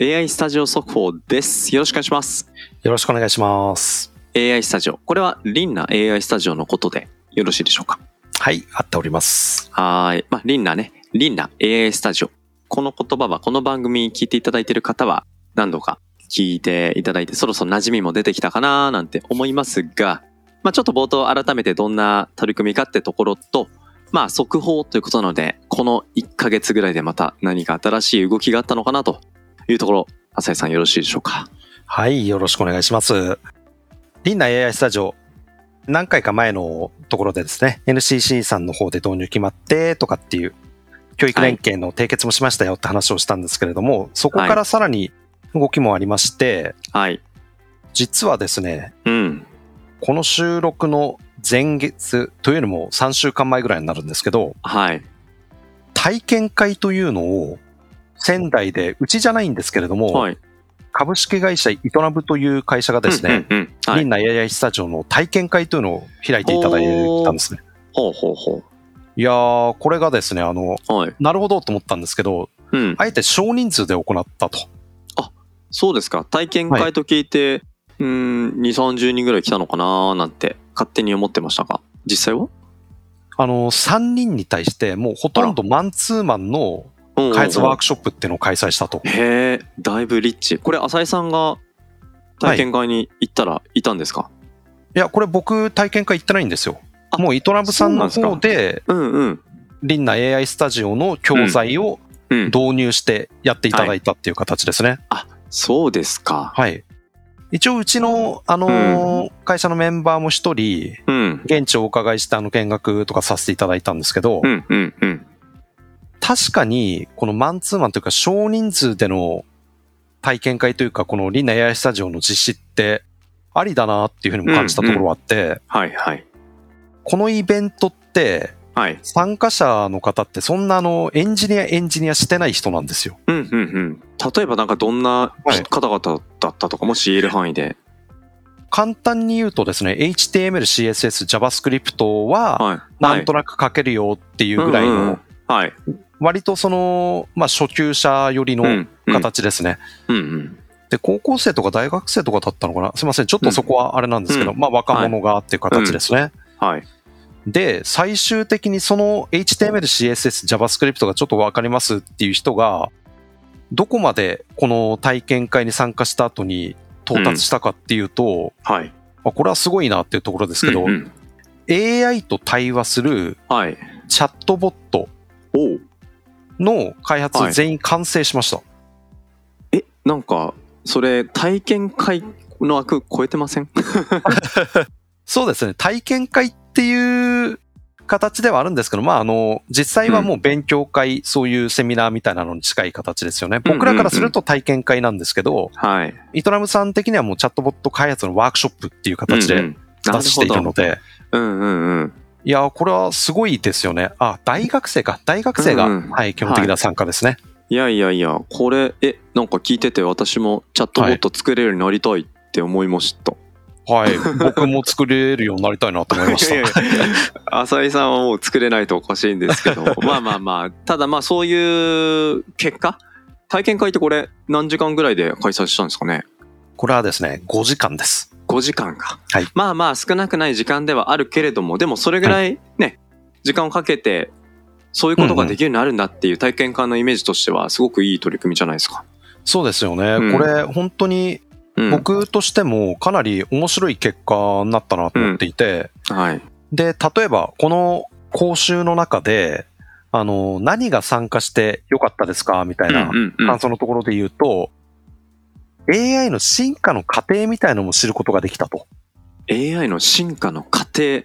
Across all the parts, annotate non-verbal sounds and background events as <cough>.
AI スタジオ速報です。よろしくお願いします。よろしくお願いします。AI スタジオ。これはリンナ AI スタジオのことでよろしいでしょうか？はい、合っております。はーい。まあ、リンナね。リンナ AI スタジオ。この言葉はこの番組聞いていただいている方は何度か聞いていただいてそろそろ馴染みも出てきたかななんて思いますが、まあ、ちょっと冒頭改めてどんな取り組みかってところと、まあ、速報ということなので、この1ヶ月ぐらいでまた何か新しい動きがあったのかなというところ、浅井さんよろしいでしょうか？はい、よろしくお願いします。リンナ AI スタジオ、何回か前のところでですね、NCC さんの方で導入決まってとかっていう、教育連携の締結もしましたよって話をしたんですけれども、そこからさらに動きもありまして、はい。実はですね、うん。この収録の前月というよりも3週間前ぐらいになるんですけど、はい。体験会というのを仙台で、うちじゃないんですけれども、はい。株式会社イトナブという会社がですね、うんうんうんはい。リンナ AI スタジオの体験会というのを開いていただいたんですね。ほうほうほいやー、これがですね、あの、う。はい。なるほどと思ったんですけど、うん。あえて少人数で行ったと。そうですか。体験会と聞いて、うーん、2、30人ぐらい来たのかななんて勝手に思ってましたが、実際は？あの、3人に対して、もうほとんどマンツーマンの開発ワークショップっていうのを開催したと。へえ、だいぶリッチ。これ、浅井さんが体験会に行ったらいたんですか、いや、これ僕体験会行ってないんですよ。あもうイトナブさんの方で、うんうん。リンナ AI スタジオの教材をうん。導入してやっていただいたっていう形ですね。そうですか。はい。一応うちの、あのー会社のメンバーも一人、うん。現地をお伺いしてあの見学とかさせていただいたんですけど、うんうんうん。確かにこのマンツーマンというか少人数での体験会というかこのリンナ AI スタジオの実施ってありだなっていうふうにも感じたところはあって、はいはい。このイベントってはい。参加者の方ってそんなあのエンジニアエンジニアしてない人なんですよ。うんうんうん。例えばなんかどんなはい方々だったとか、もし言える範囲で。簡単に言うとですね、HTML、CSS、JavaScript ははい。なんとなく書けるよっていうぐらいうんうんのはい。割とその、まあ初級者寄りのうん。うん。形ですね。うんうん。で、高校生とか大学生とかだったのかな？すいません。ちょっとそこはあれなんですけど、うんまあ若者がっていう形ですね。はい。で、最終的にその HTML、CSS、JavaScript がちょっとわかりますっていう人が、どこまでこの体験会に参加した後に到達したかっていうと、はい。まあこれはすごいなっていうところですけど、うんうん AI と対話するはい。チャットボットおうの開発はい全員完成しました。え、なんか、それ、体験会の枠超えてません？<laughs> そうですね。体験会っていう形ではあるんですけど、まあ、あの、実際はもう勉強会、そういうセミナーみたいなのに近い形ですよね。うんうん僕らからすると体験会なんですけど、はい。イトラムさん的にはもうチャットボット開発のワークショップっていう形でうんうん出しているので、うんうんうん。いやー、これはすごいですよね。あ、大学生か。大学生が、うんうんはい、基本的な参加ですね。いやいやいや、これ、え、なんか聞いてて私もチャットボット作れるようになりたいって思いました。はい。僕も作れるようになりたいなと思いましいやいやた。浅井さんはもう作れないとおかしいんですけど、<laughs> まあまあまあ、ただまあそういう結果？体験会ってこれ何時間ぐらいで開催したんですかね？これはですね、5時間です。5時間か。はいまあまあ少なくない時間ではあるけれども、でもそれぐらいね、時間をかけて、そういうことができるようになるんだっていう体験会のイメージとしてはすごくいい取り組みじゃないですか。そうですよね。うんこれ、本当にうん、僕としてもかなり面白い結果になったなと思っていて、はい。で、例えばこの講習の中で、あの、何が参加してよかったですか？みたいなうんうんうん感想のところで言うと、AI の進化の過程みたいのも知ることができたと。AI の進化の過程、もうち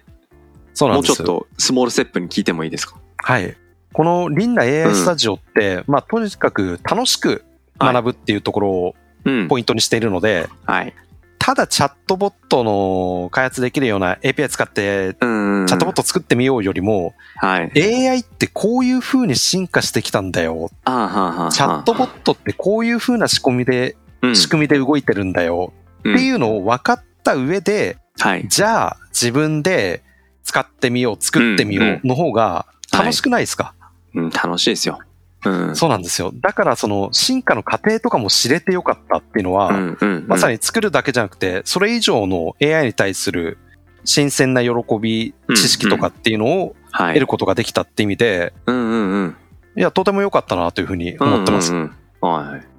ょっそうなんですよ。とスモールステップに聞いてもいいですか？はい。このリンナ AI スタジオって、まあ、とにかく楽しく学ぶっていうところうん。ポイントにしているので、はい。ただチャットボットの開発できるような API 使って、うん。チャットボット作ってみようよりも、はい。AI ってこういう風に進化してきたんだよ。チャットボットってこういう風な仕込みで、うん仕組みで動いてるんだよ。うんっていうのを分かった上で、はい。じゃあ自分で使ってみよう、作ってみようんうの方が楽しくないですか、うん、楽しいですよ。うん。そうなんですよ。だからその進化の過程とかも知れてよかったっていうのは、うんうん。まさに作るだけじゃなくて、それ以上の AI に対する新鮮な喜び、うん知識とかっていうのをはい。得ることができたって意味で、うんうんうん。いや、とても良かったなというふうに思ってます。うんうんうんはい。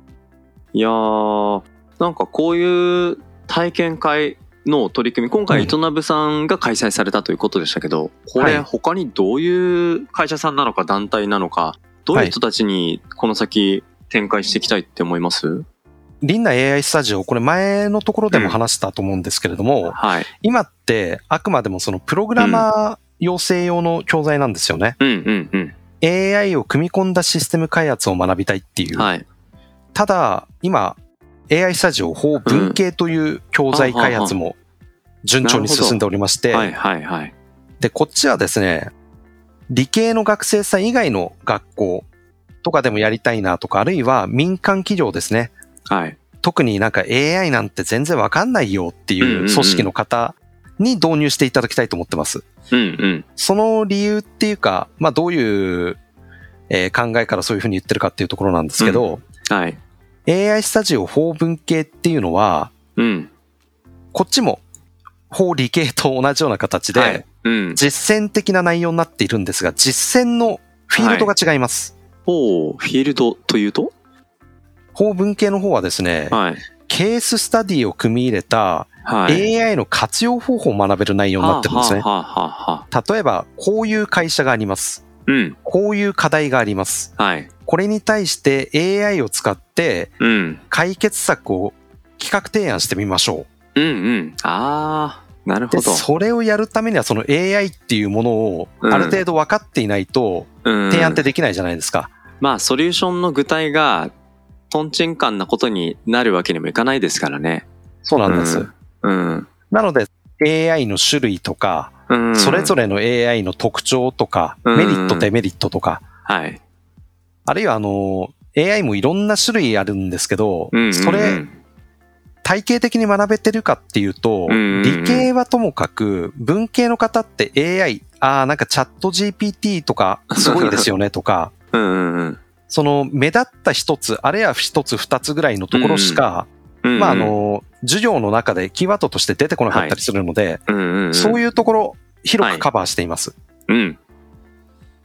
いやー、なんかこういう体験会の取り組み、今回、うん糸鍋さんが開催されたということでしたけど、これはい他にどういう会社さんなのか団体なのか、どういう人たちにこの先展開していきたいって思います？リンナ AI スタジオ、これ前のところでも話したと思うんですけれども、はい。今ってあくまでもそのプログラマー養成用の教材なんですよね。うんうんうん。AI を組み込んだシステム開発を学びたいっていう。はい。ただ、今、AI スタジオ法文系という教材開発も順調に進んでおりまして、はいはいはい。で、こっちはですね、理系の学生さん以外の学校とかでもやりたいなとか、あるいは民間企業ですね。はい。特になんか AI なんて全然わかんないよっていう組織の方に導入していただきたいと思ってます。うんうん。その理由っていうか、まあどういう、えー考えからそういうふうに言ってるかっていうところなんですけど、はい。AI スタジオ法文系っていうのは、うん。こっちも法理系と同じような形で、はい。うん。実践的な内容になっているんですが、実践のフィールドが違います。おーフィールドというと？法文系の方はですね、はい。ケーススタディを組み入れたはい。AI の活用方法を学べる内容になってるんですね。例えば、こういう会社があります。うん。こういう課題があります。はい。これに対して AI を使ってうん。解決策を企画提案してみましょうんうん。ああ、なるほど。それをやるためにはその AI っていうものをうんある程度分かっていないとうん提案ってできないじゃないですか。まあ、ソリューションの具体が、トンチンカンなことになるわけにもいかないですからね。そうなんです。うんうん。なので AI の種類とか、うん。それぞれの AI の特徴とか、うんメリット、デメリットとか、はい。あるいはあの、AI もいろんな種類あるんですけど、うんうんうんそれ、体系的に学べてるかっていうと、うんうんうん理系はともかく、文系の方って AI、ああ、なんかチャット GPT とかすごいですよね <laughs> とか、うんうんうんその目立った一つ、あるいは一つ二つぐらいのところしか、うんうん。まああの、授業の中でキーワードとして出てこなかったりするので、うんうんうん。そういうところ広くカバーしています。うん。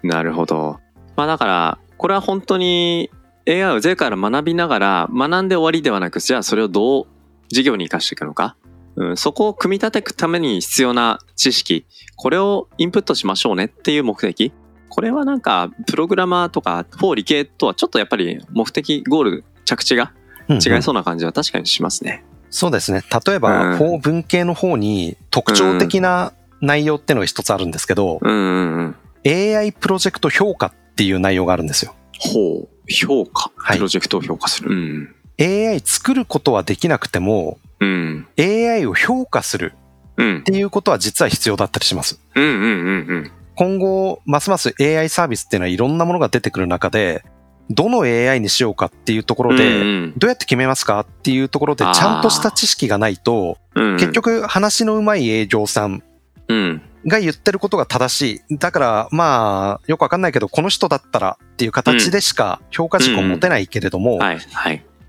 なるほど。まあだから、これは本当に AI をゼロから学びながら、学んで終わりではなく、じゃあそれをどう授業に活かしていくのか？うん、そこを組み立ていくために必要な知識、これをインプットしましょうねっていう目的。これはなんか、プログラマーとか、法理系とはちょっとやっぱり目的、ゴール、着地がうん違いそうな感じは確かにしますね。そうですね。例えうば、ん法文系の方に特徴的な内容っていうのが一つあるんですけど、うんうんうん。AI プロジェクト評価っていう内容があるんですよ。ほう。評価。はいプロジェクトを評価する。うん。AI 作ることはできなくても、うん。AI を評価するうんっ。ていうことは実は必要だったりします。うんうんうんうん。今後、ますます AI サービスっていうのはいろんなものが出てくる中で、どの AI にしようかっていうところで、うんどうやって決めますかっていうところでちゃんとした知識がないと、うん、結局話のうまい営業さんうん。が言ってることが正しい。だから、まあ、よくわかんないけど、この人だったらっていう形でしか評価軸を持てないけれども。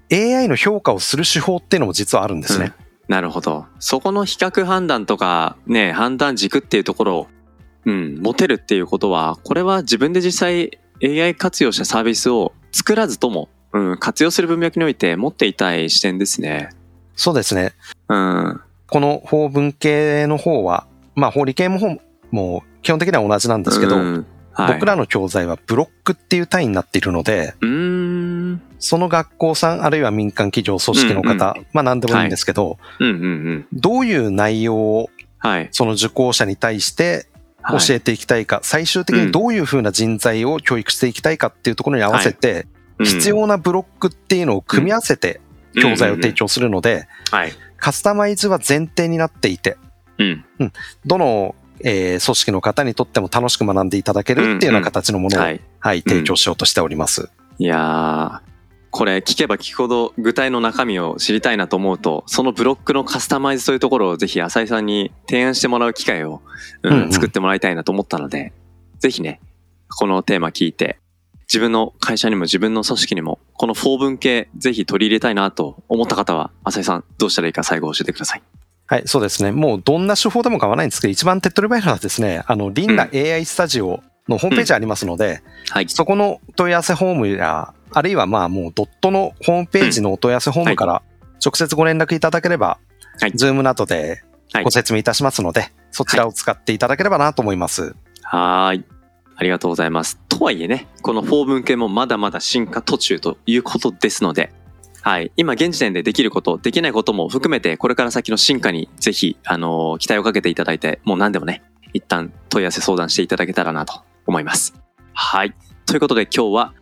AI の評価をする手法っていうのも実はあるんですね。なるほど。そこの比較判断とか、ね、判断軸っていうところを、うん、持てるっていうことは、これは自分で実際 AI 活用したサービスを作らずとも、うん、活用する文脈において持っていたい視点ですね。そうですね。うん。この法文系の方は、まあ法理系も方も基本的には同じなんですけど、うんはい、僕らの教材はブロックっていう単位になっているので。その学校さん、あるいは民間企業組織の方、うんまあ何でもいいんですけど、うんうんうん。どういう内容をはい。その受講者に対してはい教えていきたいか、最終的にどういうふうな人材を教育していきたいかっていうところに合わせて、必要なブロックっていうのを組み合わせて教材を提供するので、はい。カスタマイズは前提になっていて、うん。どの、えー組織の方にとっても楽しく学んでいただけるっていうような形のものを、ははい、い。提供しようとしております。いやー、これ聞けば聞くほど具体の中身を知りたいなと思うと、そのブロックのカスタマイズというところをぜひ浅井さんに提案してもらう機会を、うんうんうん作ってもらいたいなと思ったので、ぜひね、このテーマ聞いて、自分の会社にも自分の組織にも、この4文系ぜひ取り入れたいなと思った方は、浅井さんどうしたらいいか最後教えてください。はい、そうですね。もうどんな手法でも構わないんですけど、一番手っ取り早いのはですね、あの、リンナ AI スタジオのホームページありますので、はい。そこの問い合わせフォームや、あるいはまあもうドットのホームページのお問い合わせフォームから直接ご連絡いただければ、はいズームなどではいご説明いたしますので、そちらを使っていただければなと思います。はーい。ありがとうございます。とはいえね、この4文系もまだまだ進化途中ということですので、はい。今現時点でできること、できないことも含めて、これから先の進化にぜひ、あのー期待をかけていただいて、もう何でもね、一旦問い合わせ相談していただけたらなと思います。はい。ということで今日は、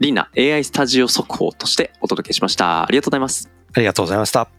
リナ AI スタジオ速報としてお届けしました。ありがとうございます。ありがとうございました。